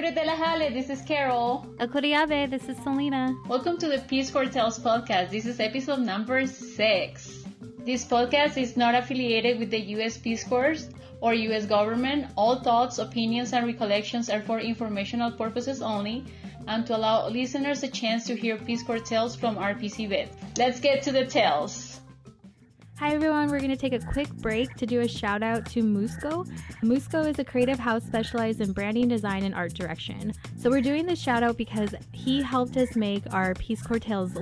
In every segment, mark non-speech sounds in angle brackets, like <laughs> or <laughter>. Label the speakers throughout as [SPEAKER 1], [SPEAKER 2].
[SPEAKER 1] Akure de la Halle, this is Carol.
[SPEAKER 2] Akuriabe, this is Selena.
[SPEAKER 1] Welcome to the Peace Corps Tales podcast. This is episode number six. This podcast is not affiliated with the U.S. Peace Corps or U.S. government. All thoughts, opinions, and recollections are for informational purposes only and to allow listeners a chance to hear Peace Corps tales from RPCVs. Let's get to the tales.
[SPEAKER 2] Hi everyone, we're going to take a quick break to do a shout out to Musco. Musco is a creative house specialized in branding, design, and art direction. So we're doing this shout out because he helped us make our Peace Corps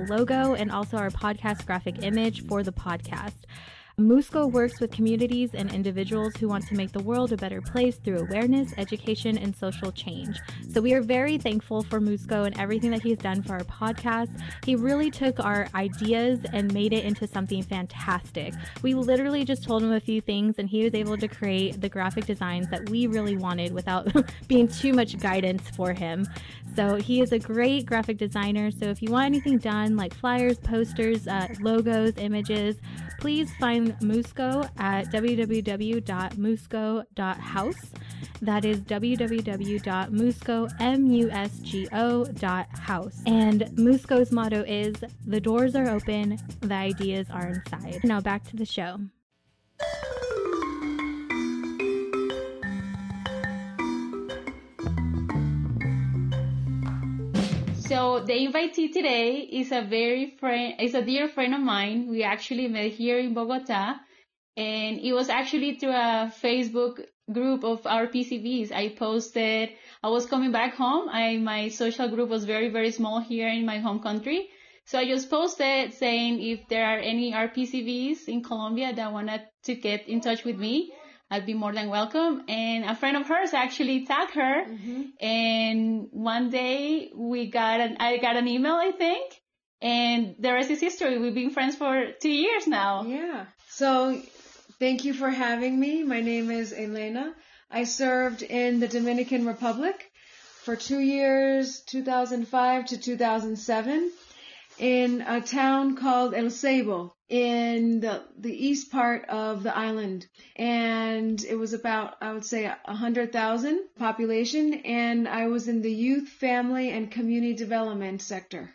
[SPEAKER 2] logo and also our podcast graphic image for the podcast. Musco works with communities and individuals who want to make the world a better place through awareness, education, and social change. So we are very thankful for Musco and everything that he's done for our podcast. He really took our ideas and made it into something fantastic. We literally just told him a few things and he was able to create the graphic designs that we really wanted without <laughs> being too much guidance for him. So he is a great graphic designer. So if you want anything done like flyers, posters, uh, logos, images, please find Musco at www.musco.house. That is www.musco.house. And Musco's motto is the doors are open, the ideas are inside. Now back to the show.
[SPEAKER 1] So the invitee today is a very friend, is a dear friend of mine. We actually met here in Bogota, and it was actually through a Facebook group of RPCVs. I posted. I was coming back home. I my social group was very very small here in my home country. So I just posted saying if there are any RPCVs in Colombia that wanted to get in touch with me, I'd be more than welcome. And a friend of hers actually tagged her.
[SPEAKER 3] Mm-hmm.
[SPEAKER 1] And one day we got an, I got an email, I think. And the rest is history. We've been friends for two years now.
[SPEAKER 3] Yeah. So thank you for having me. My name is Elena. I served in the Dominican Republic for two years, 2005 to 2007, in a town called El Ceibo in the, the east part of the island. And it was about, I would say, a hundred thousand population. And I was in the youth, family, and community development sector.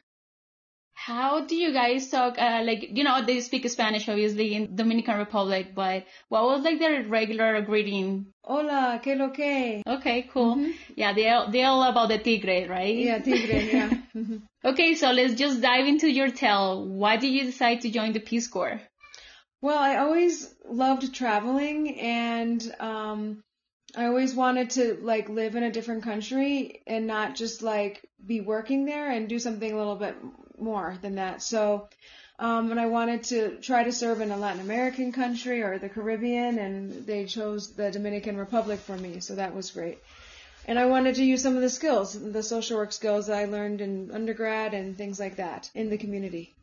[SPEAKER 1] How do you guys talk? Uh, like, you know, they speak Spanish obviously in Dominican Republic, but what was like their regular greeting?
[SPEAKER 3] Hola, que lo que?
[SPEAKER 1] Okay, cool.
[SPEAKER 3] Mhm.
[SPEAKER 1] Yeah, they're, they're all about the tigre, right?
[SPEAKER 3] Yeah, tigre, yeah. <laughs> Mhm.
[SPEAKER 1] Okay, so let's just dive into your tale. Why did you decide to join the Peace Corps?
[SPEAKER 3] Well, I always loved traveling and um I always wanted to like live in a different country and not just like be working there and do something a little bit more than that. So um and I wanted to try to serve in a Latin American country or the Caribbean and they chose the Dominican Republic for me, so that was great. And I wanted to use some of the skills, the social work skills that I learned in undergrad and things like that in the community.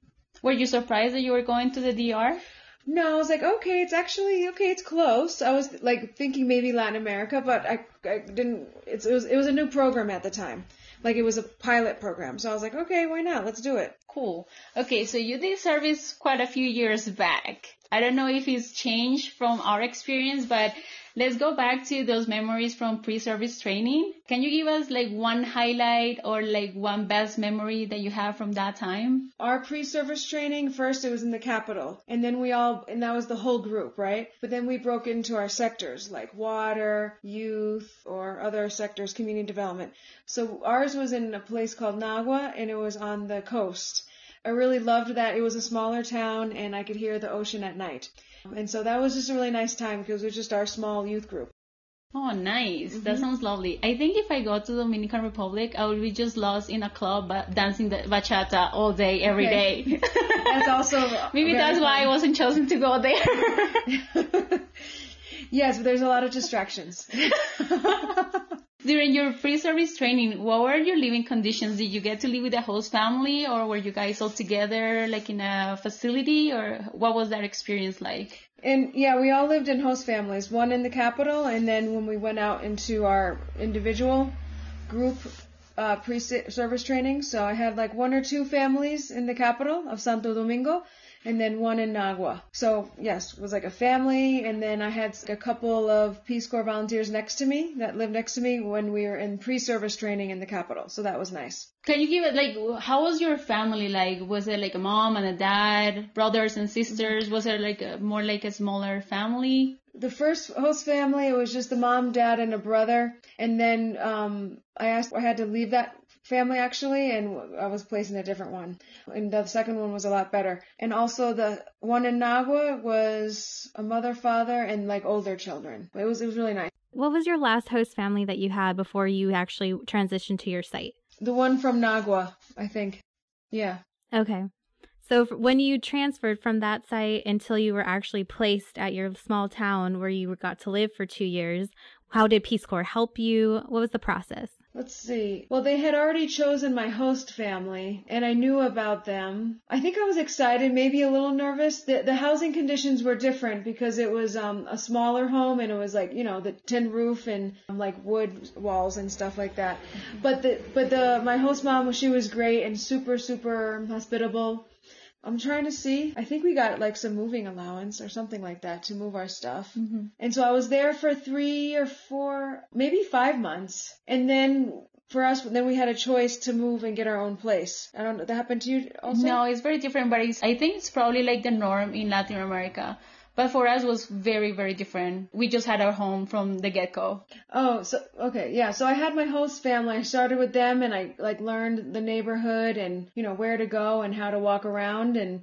[SPEAKER 1] Were you surprised that you were going to the DR?
[SPEAKER 3] No, I was like, okay, it's actually okay. It's close. I was like thinking maybe Latin America, but I, I didn't. It's, it was it was a new program at the time, like it was a pilot program. So I was like, okay, why not? Let's do it.
[SPEAKER 1] Cool. Okay, so you did service quite a few years back. I don't know if it's changed from our experience, but let's go back to those memories from pre-service training. Can you give us like one highlight or like one best memory that you have from that time?
[SPEAKER 3] Our pre-service training first it was in the capital, and then we all and that was the whole group, right? But then we broke into our sectors like water, youth, or other sectors, community development. So ours was in a place called Nagua, and it was on the coast. I really loved that. It was a smaller town, and I could hear the ocean at night. And so that was just a really nice time because it was just our small youth group.
[SPEAKER 1] Oh, nice. That mm-hmm. sounds lovely. I think if I go to Dominican Republic, I will be just lost in a club but dancing the bachata all day, every
[SPEAKER 3] Okay.
[SPEAKER 1] day. <laughs>
[SPEAKER 3] That's also <laughs>
[SPEAKER 1] Maybe that's why I wasn't chosen to go there. <laughs>
[SPEAKER 3] yes, but there's a lot of distractions.
[SPEAKER 1] During your pre-service training, what were your living conditions? Did you get to live with the host family or were you guys all together like in a facility or what was that experience like?
[SPEAKER 3] And yeah, we all lived in host families, one in the capital, and then when we went out into our individual group uh, pre-service training, so I had like one or two families in the capital of Santo Domingo, and then one in Nagua. So yes, it was like a family, and then I had a couple of Peace Corps volunteers next to me that lived next to me when we were in pre-service training in the capital. So that was nice.
[SPEAKER 1] Can you give it like how was your family like? Was it like a mom and a dad, brothers and sisters? Was it like a, more like a smaller family?
[SPEAKER 3] The first host family, it was just the mom, dad, and a brother. And then um, I asked, I had to leave that family actually, and I was placed in a different one. And the second one was a lot better. And also the one in Nagua was a mother, father, and like older children. It was it was really nice.
[SPEAKER 2] What was your last host family that you had before you actually transitioned to your site?
[SPEAKER 3] The one from Nagua, I think. Yeah.
[SPEAKER 2] Okay. So when you transferred from that site until you were actually placed at your small town where you got to live for two years, how did Peace Corps help you? What was the process?
[SPEAKER 3] Let's see. Well, they had already chosen my host family, and I knew about them. I think I was excited, maybe a little nervous. The, the housing conditions were different because it was um, a smaller home, and it was like you know the tin roof and um, like wood walls and stuff like that. But the but the my host mom, she was great and super super hospitable. I'm trying to see. I think we got like some moving allowance or something like that to move our stuff. Mm-hmm. And so I was there for three or four, maybe five months. And then for us, then we had a choice to move and get our own place. I don't know. That happened to you also?
[SPEAKER 1] No, it's very different, but it's, I think it's probably like the norm in Latin America. But for us was very, very different. We just had our home from the get-go.
[SPEAKER 3] Oh, so, okay, yeah. So I had my host family. I started with them and I like learned the neighborhood and, you know, where to go and how to walk around and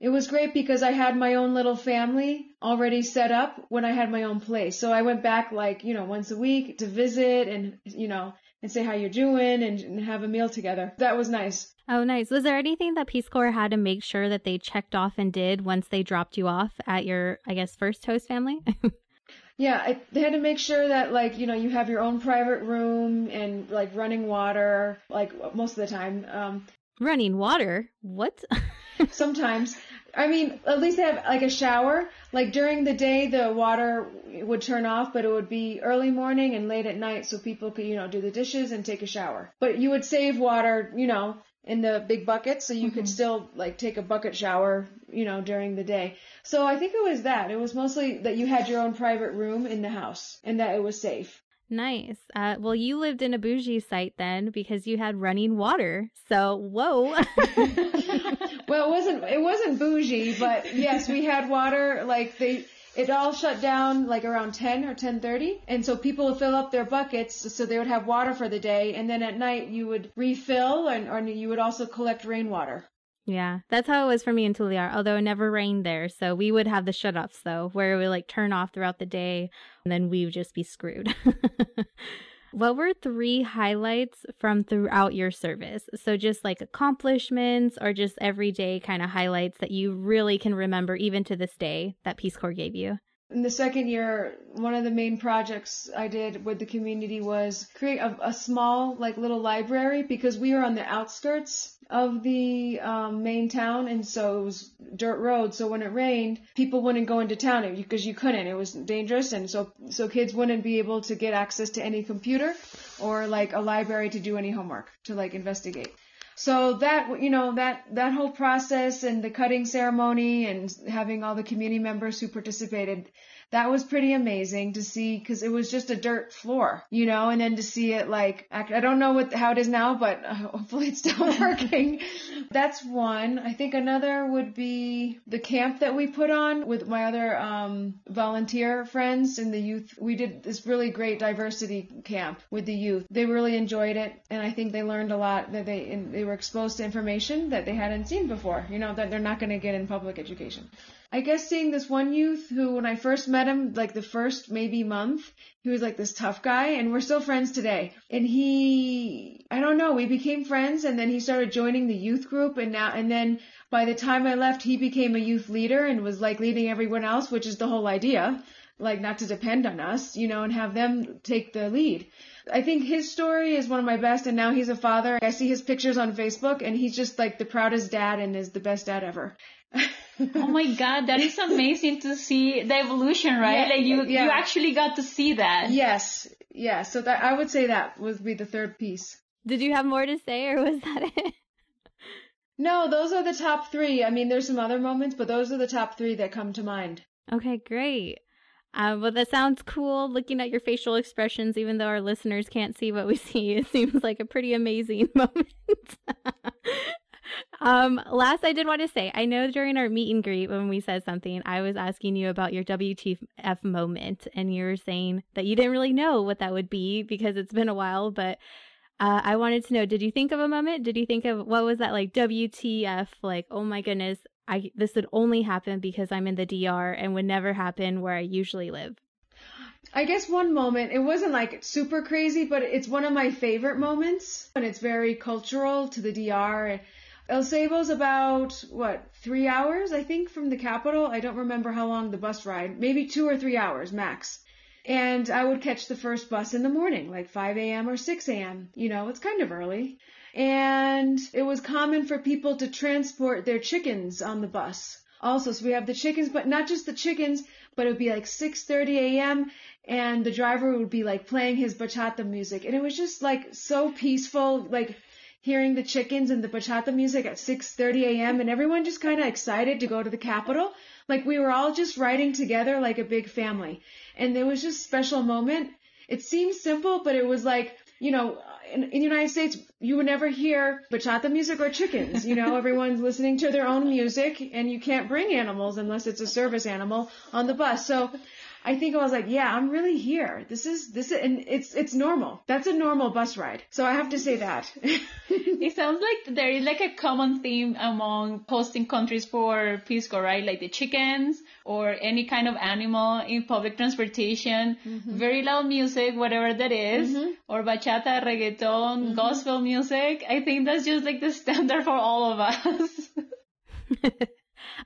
[SPEAKER 3] it was great because I had my own little family already set up when I had my own place. So I went back like, you know, once a week to visit and, you know, and say how you're doing and, and have a meal together. That was nice.
[SPEAKER 2] Oh, nice. Was there anything that Peace Corps had to make sure that they checked off and did once they dropped you off at your, I guess, first host family? <laughs>
[SPEAKER 3] yeah, I, they had to make sure that, like, you know, you have your own private room and, like, running water, like, most of the time. Um,
[SPEAKER 2] running water? What? <laughs>
[SPEAKER 3] sometimes. I mean, at least they have like a shower. Like during the day, the water would turn off, but it would be early morning and late at night, so people could, you know, do the dishes and take a shower. But you would save water, you know, in the big buckets, so you mm-hmm. could still like take a bucket shower, you know, during the day. So I think it was that. It was mostly that you had your own private room in the house and that it was safe.
[SPEAKER 2] Nice. Uh, well, you lived in a bougie site then because you had running water. So, whoa. <laughs> <laughs>
[SPEAKER 3] well, it wasn't it wasn't bougie, but yes, we had water. Like they it all shut down like around 10 or 10:30 and so people would fill up their buckets so they would have water for the day and then at night you would refill and or you would also collect rainwater.
[SPEAKER 2] Yeah, that's how it was for me in Tulear, although it never rained there. So we would have the shut offs though, where it would like turn off throughout the day and then we would just be screwed. <laughs> What were three highlights from throughout your service? So, just like accomplishments or just everyday kind of highlights that you really can remember even to this day that Peace Corps gave you?
[SPEAKER 3] In the second year, one of the main projects I did with the community was create a, a small, like little library because we were on the outskirts of the um, main town, and so it was dirt road. So when it rained, people wouldn't go into town because you couldn't. It was dangerous, and so so kids wouldn't be able to get access to any computer or like a library to do any homework to like investigate. So that you know that that whole process and the cutting ceremony and having all the community members who participated that was pretty amazing to see because it was just a dirt floor, you know, and then to see it like, I don't know what, how it is now, but uh, <laughs> hopefully it's still <laughs> working. That's one. I think another would be the camp that we put on with my other, um, volunteer friends in the youth. We did this really great diversity camp with the youth. They really enjoyed it. And I think they learned a lot that they, they were exposed to information that they hadn't seen before, you know, that they're not going to get in public education. I guess seeing this one youth who, when I first met him, like the first maybe month, he was like this tough guy, and we're still friends today. And he, I don't know, we became friends, and then he started joining the youth group, and now, and then by the time I left, he became a youth leader and was like leading everyone else, which is the whole idea, like not to depend on us, you know, and have them take the lead. I think his story is one of my best, and now he's a father. I see his pictures on Facebook, and he's just like the proudest dad and is the best dad ever. <laughs> <laughs>
[SPEAKER 1] oh my god, that is amazing to see the evolution, right? Yeah, like you, yeah. you actually got to see that.
[SPEAKER 3] Yes, yeah. So that I would say that would be the third piece.
[SPEAKER 2] Did you have more to say, or was that it? <laughs>
[SPEAKER 3] No, those are the top three. I mean, there's some other moments, but those are the top three that come to mind.
[SPEAKER 2] Okay, great. Uh, well, that sounds cool. Looking at your facial expressions, even though our listeners can't see what we <laughs> see, it seems like a pretty amazing moment. Um, last, I did want to say, I know during our meet and greet when we said something, I was asking you about your WTF moment, and you were saying that you didn't really know what that would be because it's been a while, but uh, I wanted to know, did you think of a moment? Did you think of what was that like WTF? Like, oh my goodness, I this would only happen because I'm in the DR and would never happen where I usually live.
[SPEAKER 3] I guess one moment, it wasn't like super crazy, but it's one of my favorite moments and it's very cultural to the DR. El Ceibo's about, what, three hours, I think, from the capital. I don't remember how long the bus ride, maybe two or three hours max. And I would catch the first bus in the morning, like 5 a.m. or 6 a.m. You know, it's kind of early. And it was common for people to transport their chickens on the bus. Also, so we have the chickens, but not just the chickens, but it would be like 6:30 a.m. and the driver would be like playing his bachata music, and it was just like so peaceful, like hearing the chickens and the bachata music at 6:30 a.m. and everyone just kind of excited to go to the capital. Like we were all just riding together like a big family. And there was just special moment. It seems simple, but it was like, you know, in, in the United States, you would never hear bachata music or chickens. You know, <laughs> everyone's listening to their own music and you can't bring animals unless it's a service animal on the bus. So I think I was like, yeah, I'm really here. This is this is, and it's it's normal. That's a normal bus ride. So I have to say that. <laughs>
[SPEAKER 1] it sounds like there is like a common theme among hosting countries for Peace Corps, right? Like the chickens or any kind of animal in public transportation, mm-hmm. very loud music, whatever that is, mm-hmm. or bachata, reggaeton, mm-hmm. gospel music. I think that's just like the <laughs> standard for all of us. <laughs>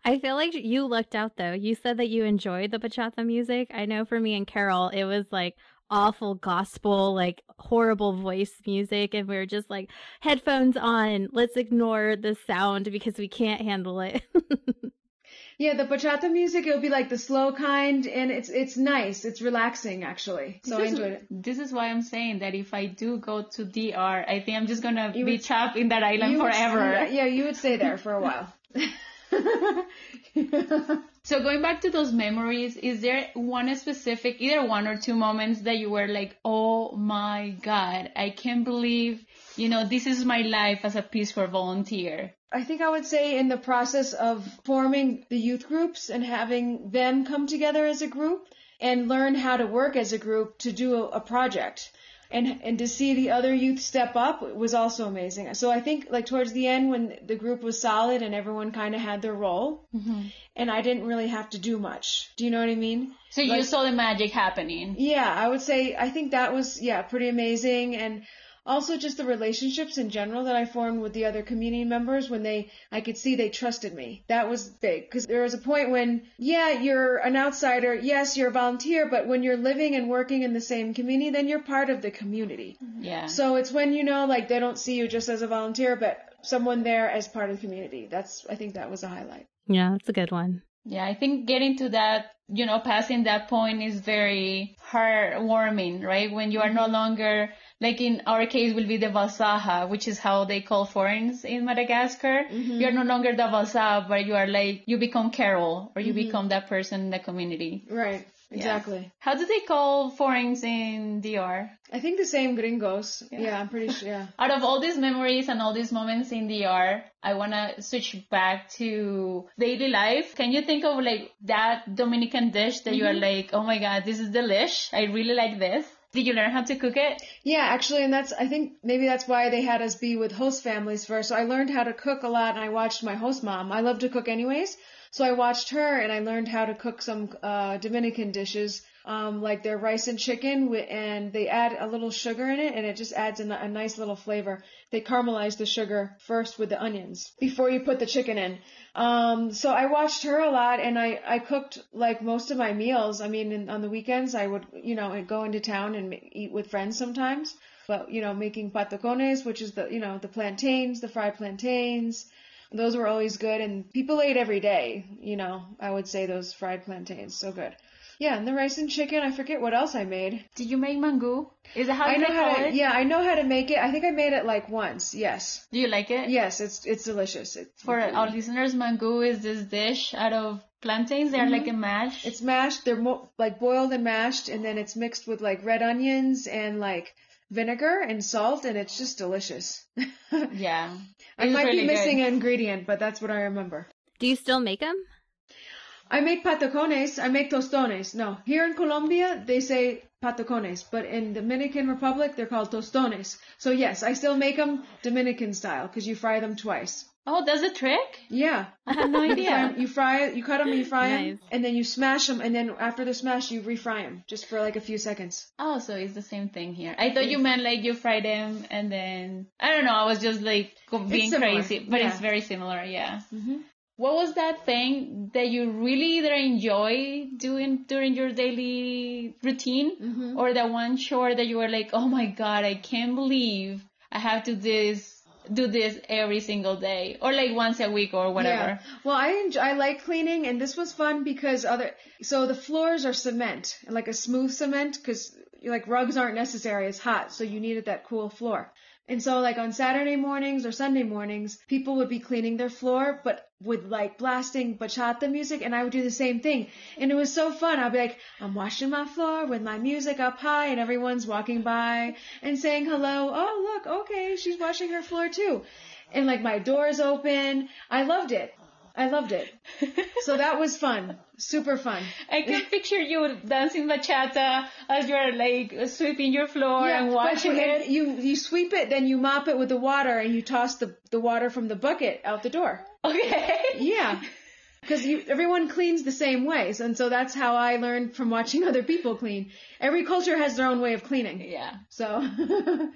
[SPEAKER 2] I feel like you lucked out though. You said that you enjoyed the bachata music. I know for me and Carol, it was like awful gospel, like horrible voice music. And we were just like, headphones on. Let's ignore the sound because we can't handle it. <laughs>
[SPEAKER 3] yeah, the bachata music, it'll be like the slow kind and it's, it's nice. It's relaxing actually. So
[SPEAKER 1] this
[SPEAKER 3] I enjoyed
[SPEAKER 1] is,
[SPEAKER 3] it.
[SPEAKER 1] This is why I'm saying that if I do go to DR, I think I'm just going to be would, trapped in that island forever.
[SPEAKER 3] Would, yeah, you would stay there for a while. <laughs> <laughs>
[SPEAKER 1] so going back to those memories, is there one specific, either one or two moments that you were like, oh my God, I can't believe, you know, this is my life as a Peace Corps volunteer?
[SPEAKER 3] I think I would say in the process of forming the youth groups and having them come together as a group and learn how to work as a group to do a, a project and and to see the other youth step up was also amazing. So I think like towards the end when the group was solid and everyone kind of had their role, mm-hmm. and I didn't really have to do much. Do you know what I mean?
[SPEAKER 1] So like, you saw the magic happening.
[SPEAKER 3] Yeah, I would say I think that was yeah pretty amazing and also just the relationships in general that I formed with the other community members when they, I could see they trusted me. That was big because there was a point when, yeah, you're an outsider. Yes, you're a volunteer, but when you're living and working in the same community, then you're part of the community. Mm-hmm.
[SPEAKER 1] Yeah.
[SPEAKER 3] So it's when, you know, like they don't see you just as a volunteer, but someone there as part of the community. That's, I think that was a highlight.
[SPEAKER 2] Yeah, that's a good one.
[SPEAKER 1] Yeah, I think getting to that, you know, passing that point is very heartwarming, right? When you are no longer like in our case will be the Vazaha, which is how they call foreigners in Madagascar. Mm-hmm. You're no longer the Vazaha, but you are like, you become Carol or you mm-hmm. become that person in the community.
[SPEAKER 3] Right. Exactly. Yeah.
[SPEAKER 1] How do they call foreigners in DR?
[SPEAKER 3] I think the same gringos. Yeah, yeah I'm pretty sure. Yeah. <laughs>
[SPEAKER 1] Out of all these memories and all these moments in DR, I want to switch back to daily life. Can you think of like that Dominican dish that mm-hmm. you are mm-hmm. like, oh my God, this is delish. I really like this. Did you learn how to cook it?
[SPEAKER 3] Yeah, actually, and that's I think maybe that's why they had us be with host families first. So I learned how to cook a lot, and I watched my host mom. I love to cook anyways, so I watched her, and I learned how to cook some uh, Dominican dishes um, like their rice and chicken, and they add a little sugar in it, and it just adds a, a nice little flavor. They caramelize the sugar first with the onions before you put the chicken in. Um, so I watched her a lot, and I I cooked like most of my meals. I mean, in, on the weekends, I would you know go into town and eat with friends sometimes. But you know, making patacones, which is the you know the plantains, the fried plantains. Those were always good, and people ate every day. You know, I would say those fried plantains, so good. Yeah, and the rice and chicken. I forget what else I made.
[SPEAKER 1] Did you make mangú? Is that how
[SPEAKER 3] I know how to.
[SPEAKER 1] it?
[SPEAKER 3] Yeah, I know how to make it. I think I made it like once. Yes.
[SPEAKER 1] Do you like it?
[SPEAKER 3] Yes, it's it's delicious. It's,
[SPEAKER 1] For our listeners, mangú is this dish out of plantains. They're like a mash.
[SPEAKER 3] Mm-hmm. It's mashed. They're mo- like boiled and mashed, and then it's mixed with like red onions and like vinegar and salt, and it's just delicious. <laughs>
[SPEAKER 1] yeah.
[SPEAKER 3] I might
[SPEAKER 1] really
[SPEAKER 3] be missing
[SPEAKER 1] good.
[SPEAKER 3] an ingredient, but that's what I remember.
[SPEAKER 2] Do you still make them?
[SPEAKER 3] I make patacones. I make tostones. No, here in Colombia they say patacones, but in Dominican Republic they're called tostones. So yes, I still make them Dominican style because you fry them twice.
[SPEAKER 1] Oh, that's a trick?
[SPEAKER 3] Yeah.
[SPEAKER 1] I had no <laughs>
[SPEAKER 3] You fry, you fry it, you cut them, you fry them, and then you smash them, and then after the smash, you refry them just for like a few seconds.
[SPEAKER 1] Oh, so it's the same thing here. I thought you meant like you fry them and then I don't know. I was just like being crazy, but
[SPEAKER 3] yeah.
[SPEAKER 1] it's very similar. Yeah.
[SPEAKER 3] hmm
[SPEAKER 1] What was that thing that you really either enjoy doing during your daily routine,
[SPEAKER 3] Mhm.
[SPEAKER 1] or that one chore that you were like, oh my god, I can't believe I have to this do this every single day, or like once a week or whatever.
[SPEAKER 3] Yeah. Well, I enjoy, I like cleaning, and this was fun because other so the floors are cement, like a smooth cement, because like rugs aren't necessary. It's hot, so you needed that cool floor. And so like on Saturday mornings or Sunday mornings, people would be cleaning their floor, but with like blasting bachata music, and I would do the same thing. And it was so fun. I'd be like, I'm washing my floor with my music up high, and everyone's walking by and saying hello. Oh, look, okay, she's washing her floor too. And like my doors open. I loved it. I loved it. So that was fun. Super fun.
[SPEAKER 1] I can <laughs> picture you dancing bachata as you're like sweeping your floor and
[SPEAKER 3] but
[SPEAKER 1] washing it.
[SPEAKER 3] you you sweep it, then you mop it with the water, and you toss the the water from the bucket out the door.
[SPEAKER 1] Okay.
[SPEAKER 3] Yeah. Because everyone cleans the same ways, and so that's how I learned from watching <laughs> other people clean. Every culture has their own way of cleaning.
[SPEAKER 1] Yeah.
[SPEAKER 3] So, <laughs>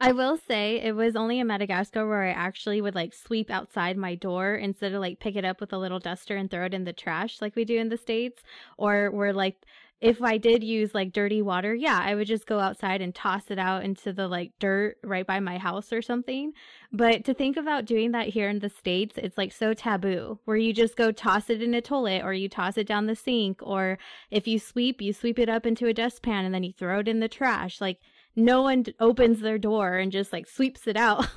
[SPEAKER 2] I will say it was only in Madagascar where I actually would like sweep outside my door instead of like pick it up with a little duster and throw it in the trash like we do in the States. Or where like if I did use like dirty water, yeah, I would just go outside and toss it out into the like dirt right by my house or something. But to think about doing that here in the States, it's like so taboo where you just go toss it in a toilet or you toss it down the sink. Or if you sweep, you sweep it up into a dustpan and then you throw it in the trash. Like no one opens their door and just like sweeps it out. <laughs>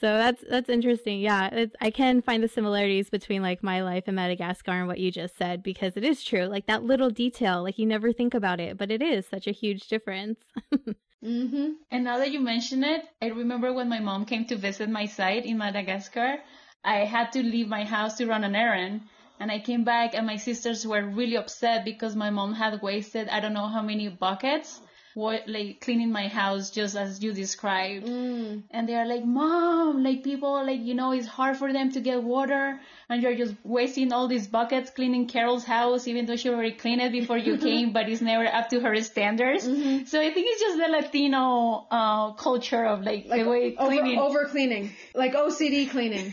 [SPEAKER 2] so that's that's interesting. Yeah, I can find the similarities between like my life in Madagascar and what you just said because it is true. Like that little detail, like you never think about it, but it is such a huge difference. <laughs>
[SPEAKER 3] hmm
[SPEAKER 1] And now that you mention it, I remember when my mom came to visit my site in Madagascar, I had to leave my house to run an errand. And I came back and my sisters were really upset because my mom had wasted I don't know how many buckets like cleaning my house just as you described.
[SPEAKER 3] mm.
[SPEAKER 1] And they are like, Mom, like people, like, you know, it's hard for them to get water and you're just wasting all these buckets cleaning Carol's house, even though she already cleaned it before you <laughs> came, but it's never up to her standards.
[SPEAKER 3] Mm-hmm.
[SPEAKER 1] So I think it's just the Latino, uh, culture of like,
[SPEAKER 3] like
[SPEAKER 1] the way
[SPEAKER 3] over,
[SPEAKER 1] cleaning.
[SPEAKER 3] over cleaning, like OCD cleaning.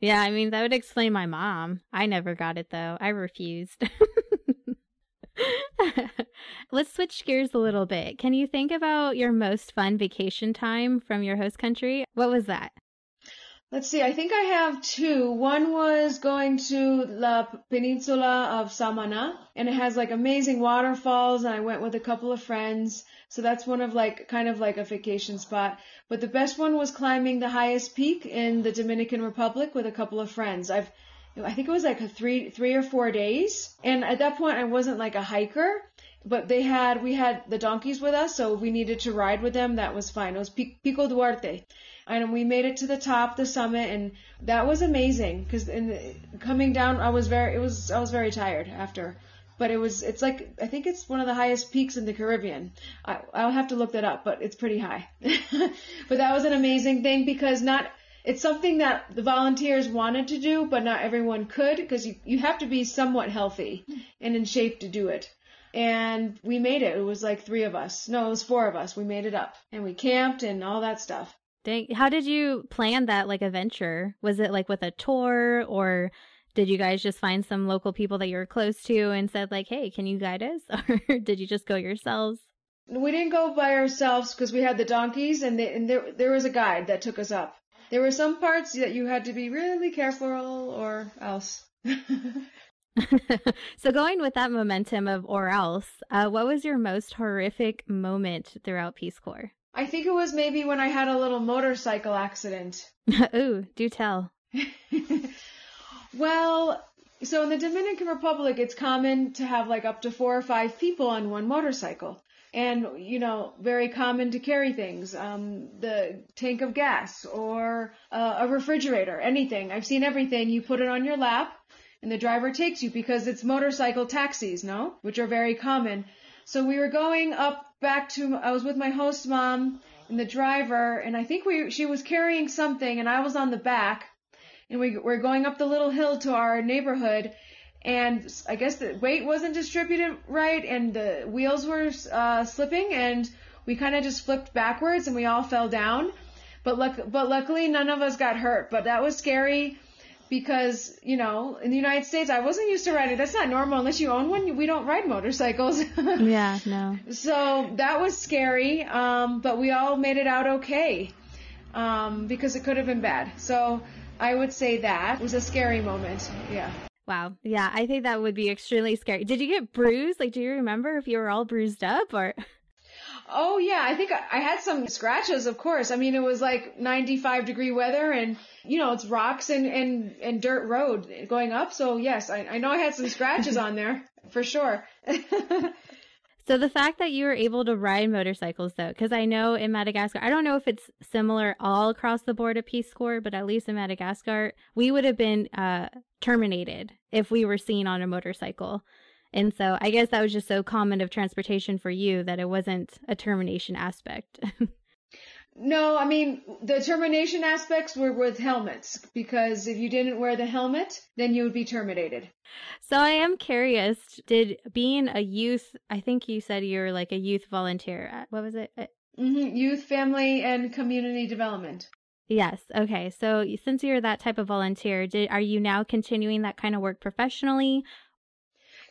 [SPEAKER 2] Yeah, I mean that would explain my mom. I never got it though. I refused. <laughs> Let's switch gears a little bit. Can you think about your most fun vacation time from your host country? What was that?
[SPEAKER 3] Let's see, I think I have two. One was going to La Peninsula of Samana, and it has like amazing waterfalls, and I went with a couple of friends. So that's one of like, kind of like a vacation spot. But the best one was climbing the highest peak in the Dominican Republic with a couple of friends. I've, I think it was like a three, three or four days. And at that point I wasn't like a hiker, but they had, we had the donkeys with us, so we needed to ride with them. That was fine. It was Pico Duarte and we made it to the top, the summit, and that was amazing. Because in the, coming down, I was very, it was, I was very tired after, but it was, it's like, I think it's one of the highest peaks in the Caribbean. I, I'll have to look that up, but it's pretty high. <laughs> but that was an amazing thing because not, it's something that the volunteers wanted to do, but not everyone could because you, you have to be somewhat healthy and in shape to do it. And we made it. It was like three of us. No, it was four of us. We made it up and we camped and all that stuff.
[SPEAKER 2] Dang, how did you plan that like adventure? Was it like with a tour or did you guys just find some local people that you were close to and said like, "Hey, can you guide us?" <laughs> Or did you just go yourselves?
[SPEAKER 3] We didn't go by ourselves because we had the donkeys and, they, and there there was a guide that took us up. There were some parts that you had to be really careful or else. <laughs> <laughs>
[SPEAKER 2] so going with that momentum of or else, uh, what was your most horrific moment throughout Peace Corps?
[SPEAKER 3] I think it was maybe when I had a little motorcycle accident.
[SPEAKER 2] Ooh, do tell.
[SPEAKER 3] Well, so in the Dominican Republic, it's common to have like up to four or five people on one motorcycle. And, you know, very common to carry things, um, the tank of gas or uh, a refrigerator, anything. I've seen everything. You put it on your lap and the driver takes you because it's motorcycle taxis, no? Which are very common. So we were going up back to, I was with my host mom and the driver, and I think we, she was carrying something and I was on the back and we were going up the little hill to our neighborhood and I guess the weight wasn't distributed right and the wheels were uh, slipping and we kind of just flipped backwards and we all fell down. But luck, but luckily none of us got hurt. But that was scary because you know in the United States I wasn't used to riding. That's not normal unless you own one. We don't ride motorcycles. <laughs>
[SPEAKER 2] yeah, no.
[SPEAKER 3] So that was scary. Um, but we all made it out okay um, because it could have been bad. So I would say that was a scary moment. Yeah.
[SPEAKER 2] Wow. Yeah, I think that would be extremely scary. Did you get bruised? Like, do you remember if you were all bruised up or?
[SPEAKER 3] Oh yeah, I think I had some scratches, of course. I mean, it was like 95 degree weather and, you know, it's rocks and, and, and dirt road going up. So yes, I, I know I had some scratches <laughs> on there for sure. <laughs>
[SPEAKER 2] So the fact that you were able to ride motorcycles though, because I know in Madagascar, I don't know if it's similar all across the board of Peace Corps, but at least in Madagascar, we would have been uh, terminated if we were seen on a motorcycle. And so I guess that was just so common of transportation for you that it wasn't a termination aspect. <laughs>
[SPEAKER 3] No, I mean, the termination aspects were with helmets because if you didn't wear the helmet, then you would be terminated.
[SPEAKER 2] So I am curious, did being a youth, I think you said you were like a youth volunteer at, what was it?
[SPEAKER 3] Mm-hmm. Youth, family, and community development.
[SPEAKER 2] Yes. Okay. So since you're that type of volunteer, did, are you now continuing that kind of work professionally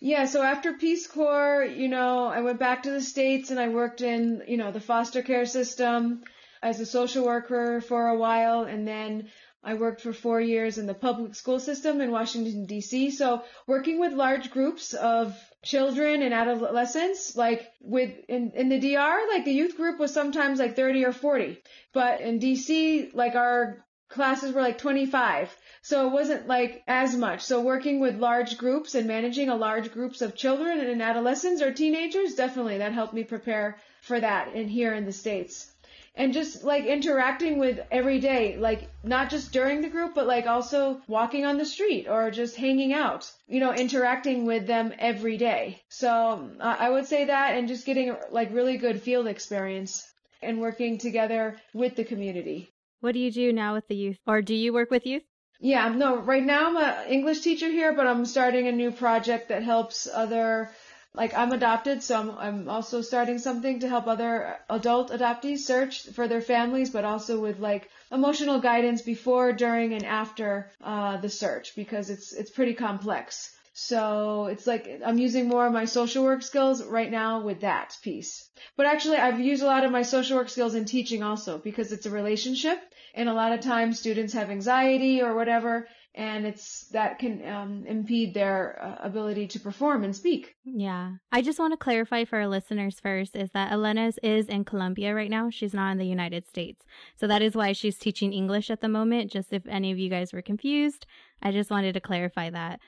[SPEAKER 3] yeah, so after Peace Corps, you know, I went back to the States and I worked in, you know, the foster care system as a social worker for a while, and then I worked for four years in the public school system in Washington DC. So working with large groups of children and adolescents, like with in, in the DR, like the youth group was sometimes like 30 or 40. But in DC, like our classes were like 25. So it wasn't like as much. So working with large groups and managing a large groups of children and adolescents or teenagers, definitely that helped me prepare for that in here in the States and just like interacting with every day, like not just during the group, but like also walking on the street or just hanging out, you know, interacting with them every day. So uh, I would say that and just getting like really good field experience and working together with the community.
[SPEAKER 2] What do you do now with the youth or do you work with youth?
[SPEAKER 3] Yeah, no, right now I'm an English teacher here, but I'm starting a new project that helps other like I'm adopted, so I'm, I'm also starting something to help other adult adoptees search for their families, but also with like emotional guidance before, during, and after uh, the search because it's it's pretty complex. So it's like I'm using more of my social work skills right now with that piece. But actually, I've used a lot of my social work skills in teaching also because it's a relationship, and a lot of times students have anxiety or whatever, and it's that can um, impede their uh, ability to perform and speak.
[SPEAKER 2] Yeah, I just want to clarify for our listeners first is that Elena is in Colombia right now. She's not in the United States, so that is why she's teaching English at the moment. Just if any of you guys were confused, I just wanted to clarify that.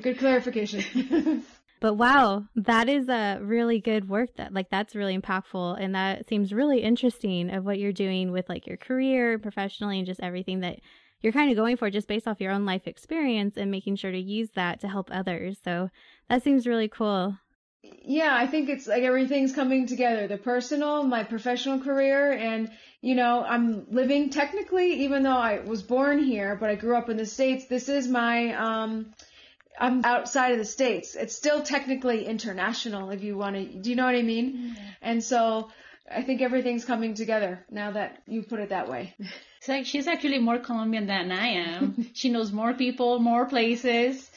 [SPEAKER 3] good clarification. <laughs>
[SPEAKER 2] But wow, that is a really good work that like that's really impactful and that seems really interesting of what you're doing with like your career professionally and just everything that you're kind of going for just based off your own life experience and making sure to use that to help others. So that seems really cool.
[SPEAKER 3] Yeah, I think it's like everything's coming together. The personal, my professional career, and you know, I'm living technically, even though I was born here, but I grew up in the States. This is my, um, I'm outside of the States. It's still technically international if you want to, do you know what I mean? Mm-hmm. And so I think everything's coming together now that you put it that way. <laughs>
[SPEAKER 1] It's like she's actually more Colombian than I am. <laughs> she knows more people, more places.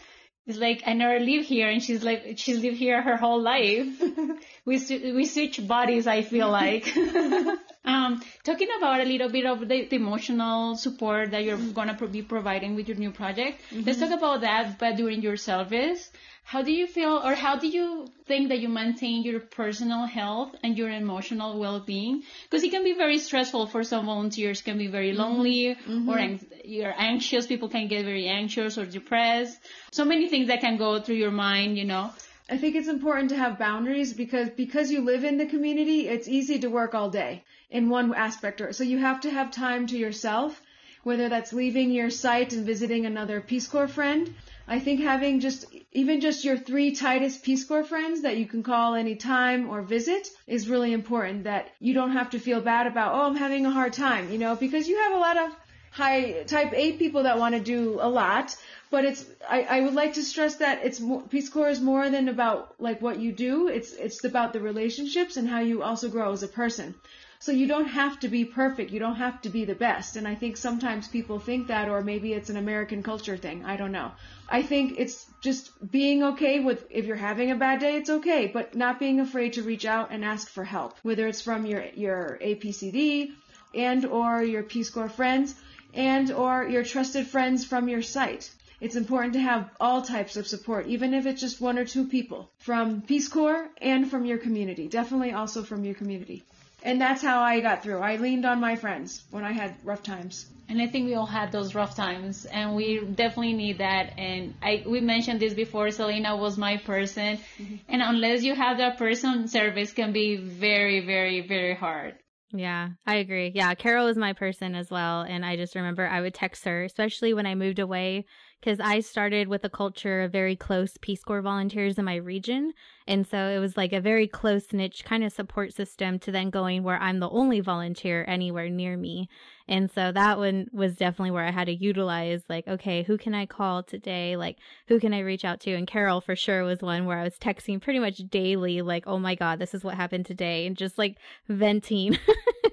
[SPEAKER 1] It's like I never live here, and she's like she's lived here her whole life. <laughs> we we switch bodies. I feel like. <laughs> Um, talking about a little bit of the, the emotional support that you're mm-hmm. gonna pro- be providing with your new project. Mm-hmm. Let's talk about that. But during your service, how do you feel, or how do you think that you maintain your personal health and your emotional well-being? Because it can be very stressful for some volunteers. Can be very mm-hmm. lonely, or ang- you're anxious. People can get very anxious or depressed. So many things that can go through your mind. You know.
[SPEAKER 3] I think it's important to have boundaries because because you live in the community, it's easy to work all day in one aspect or so you have to have time to yourself, whether that's leaving your site and visiting another Peace Corps friend. I think having just even just your three tightest Peace Corps friends that you can call anytime or visit is really important that you don't have to feel bad about, oh, I'm having a hard time, you know, because you have a lot of high type A people that want to do a lot, but it's I, I would like to stress that it's more, Peace Corps is more than about like what you do. It's it's about the relationships and how you also grow as a person. So you don't have to be perfect. You don't have to be the best. And I think sometimes people think that, or maybe it's an American culture thing. I don't know. I think it's just being okay with if you're having a bad day, it's okay, but not being afraid to reach out and ask for help, whether it's from your your APCD and or your Peace Corps friends and or your trusted friends from your site. It's important to have all types of support, even if it's just one or two people from Peace Corps and from your community. Definitely also from your community. And that's how I got through. I leaned on my friends when I had rough times.
[SPEAKER 1] And I think we all had those rough times, and we definitely need that. And I we mentioned this before. Selena was my person, mm-hmm. and unless you have that person, service can be very, very, very hard.
[SPEAKER 2] Yeah, I agree. Yeah, Carol is my person as well. And I just remember I would text her, especially when I moved away, because I started with a culture of very close Peace Corps volunteers in my region. And so it was like a very close niche kind of support system to then going where I'm the only volunteer anywhere near me. And so that one was definitely where I had to utilize, like, okay, who can I call today? Like, who can I reach out to? And Carol for sure was one where I was texting pretty much daily, like, oh my God, this is what happened today. And just like venting <laughs>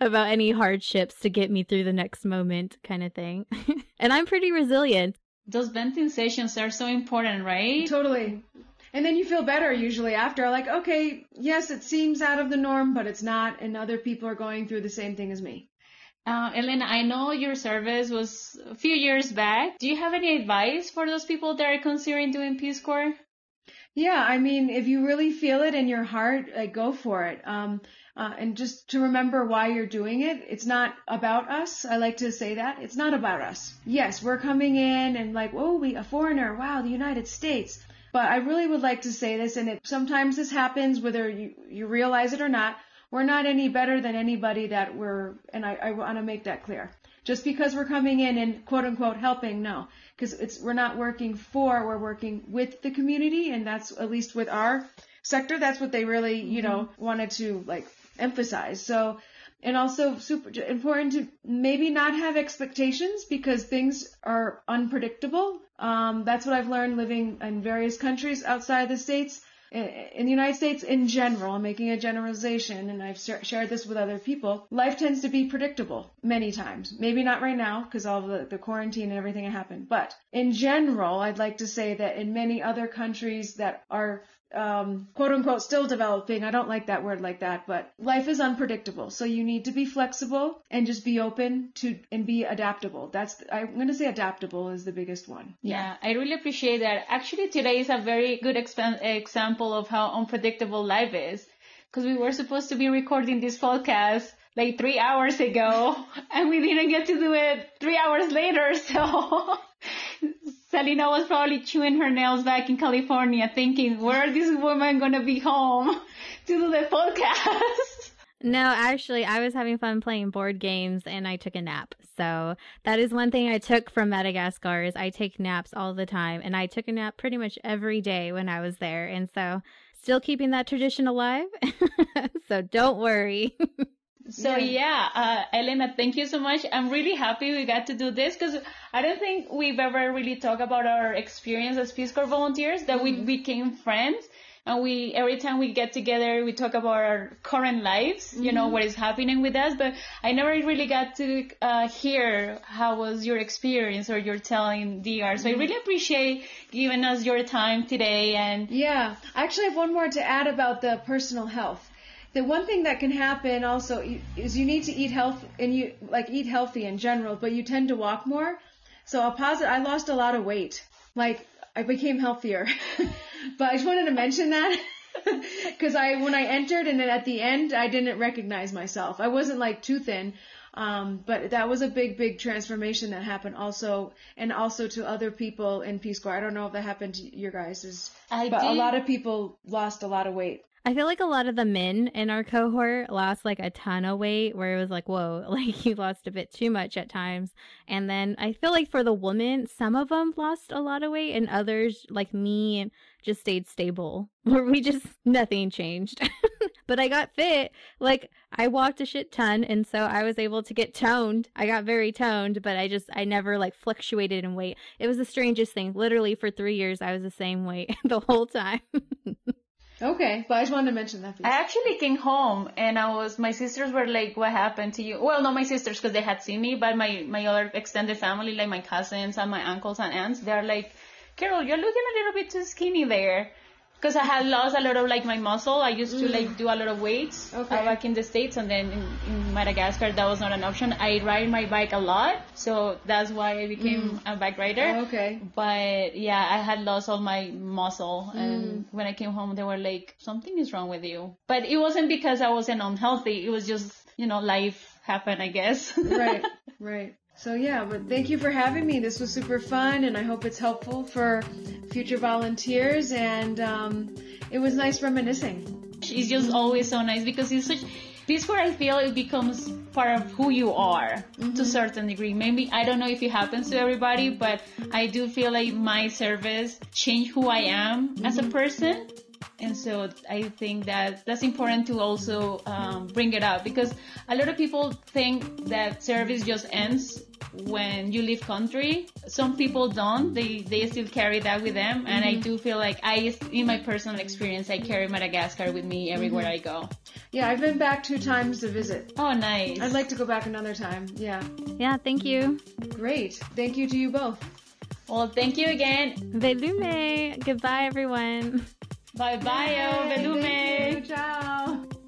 [SPEAKER 2] about any hardships to get me through the next moment kind of thing. <laughs> and I'm pretty resilient.
[SPEAKER 1] Those venting sessions are so important, right?
[SPEAKER 3] Totally. And then you feel better usually after, like, okay, yes, it seems out of the norm, but it's not, and other people are going through the same thing as me.
[SPEAKER 1] Uh, Elena, I know your service was a few years back. Do you have any advice for those people that are considering doing Peace Corps?
[SPEAKER 3] Yeah, I mean, if you really feel it in your heart, like, go for it. Um, uh, and just to remember why you're doing it. It's not about us. I like to say that. It's not about us. Yes, we're coming in and like, oh, we, a foreigner. Wow, the United States. But I really would like to say this, and it, sometimes this happens whether you, you realize it or not. We're not any better than anybody that we're, and I, I want to make that clear. Just because we're coming in and quote unquote helping, no, because it's we're not working for, we're working with the community, and that's at least with our sector. That's what they really, you know, wanted to like emphasize. So, and also super important to maybe not have expectations because things are unpredictable. Um, that's what I've learned living in various countries outside the states. In the United States in general, I'm making a generalization and I've shared this with other people. Life tends to be predictable many times. Maybe not right now because all the, the quarantine and everything happened. But in general, I'd like to say that in many other countries that are um, quote unquote still developing. I don't like that word like that, but life is unpredictable. So you need to be flexible and just be open to and be adaptable. That's I'm going to say adaptable is the biggest one.
[SPEAKER 1] Yeah, I really appreciate that. Actually, today is a very good exp- example of how unpredictable life is. Because we were supposed to be recording this podcast like three hours ago, <laughs> and we didn't get to do it three hours later. <laughs> So Selena was probably chewing her nails back in California, thinking, "Where is this woman gonna be home <laughs> to do the podcast?" <laughs>
[SPEAKER 2] No, actually, I was having fun playing board games and I took a nap. So that is one thing I took from Madagascar is I take naps all the time and I took a nap pretty much every day when I was there. And so still keeping that tradition alive. <laughs> so don't worry.
[SPEAKER 1] So yeah, uh, Elena, thank you so much. I'm really happy we got to do this because I don't think we've ever really talked about our experience as Peace Corps volunteers. That we became friends, and we every time we get together, we talk about our current lives. You know what is happening with us, but I never really got to uh, hear how was your experience or your telling DR. So I really appreciate giving us your time today. And
[SPEAKER 3] Yeah, I actually have one more to add about the personal health. The one thing that can happen also is you need to eat health and you like eat healthy in general, but you tend to walk more. So a positive, I lost a lot of weight. Like I became healthier, <laughs> but I just wanted to mention that. <laughs> Cause I, when I entered and then at the end, I didn't recognize myself. I wasn't like too thin. Um, but that was a big, big transformation that happened also, and also to other people in Peace Corps. I don't know if that happened to your guys, but did. a lot of people lost a lot of weight.
[SPEAKER 2] I feel like a lot of the men in our cohort lost like a ton of weight where it was like, whoa, <laughs> like you lost a bit too much at times. And then I feel like for the women, some of them lost a lot of weight and others like me just stayed stable <laughs> where we just, nothing changed. <laughs> but I got fit. Like I walked a shit ton. And so I was able to get toned. I got very toned, but I just, I never like fluctuated in weight. It was the strangest thing. Literally for three years, I was the same weight the whole time.
[SPEAKER 3] Okay, but I just wanted to mention that.
[SPEAKER 1] I actually came home and I was, my sisters were like, what happened to you? Well, not my sisters because they had seen me, but my, my other extended family, like my cousins and my uncles and aunts, they're like, Carol, you're looking a little bit too skinny there because I had lost a lot of like my muscle. I used to like do a lot of weights okay. uh, back in the states, and then in, in, Madagascar that was not an option. I ride my bike a lot, so that's why I became mm. a bike rider.
[SPEAKER 3] Oh, okay.
[SPEAKER 1] But yeah, I had lost all my muscle, mm. and when I came home, they were like, "Something is wrong with you." But it wasn't because I wasn't unhealthy. It was just you know life happened, I guess.
[SPEAKER 3] right. <laughs> Right. So yeah, but thank you for having me. This was super fun, and I hope it's helpful for future volunteers. And um, it was nice reminiscing.
[SPEAKER 1] It's just always so nice because it's such. This where I feel it becomes part of who you are mm-hmm. to a certain degree. Maybe I don't know if it happens to everybody, but I do feel like my service changed who I am mm-hmm. as a person and so I think that that's important to also um, bring it up because a lot of people think that service just ends when you leave country. Some people don't. They they still carry that with them, and mm-hmm. I do feel like I, in my personal experience, I carry Madagascar with me everywhere mm-hmm. I go.
[SPEAKER 3] Yeah, I've been back two times to visit.
[SPEAKER 1] Oh, nice.
[SPEAKER 3] I'd like to go back another time. Yeah.
[SPEAKER 2] Yeah. Thank you.
[SPEAKER 3] Great. Thank you to you both.
[SPEAKER 1] Well, thank you again.
[SPEAKER 2] Veloma. Goodbye, everyone.
[SPEAKER 1] Bye bye, Velume.
[SPEAKER 3] Ciao.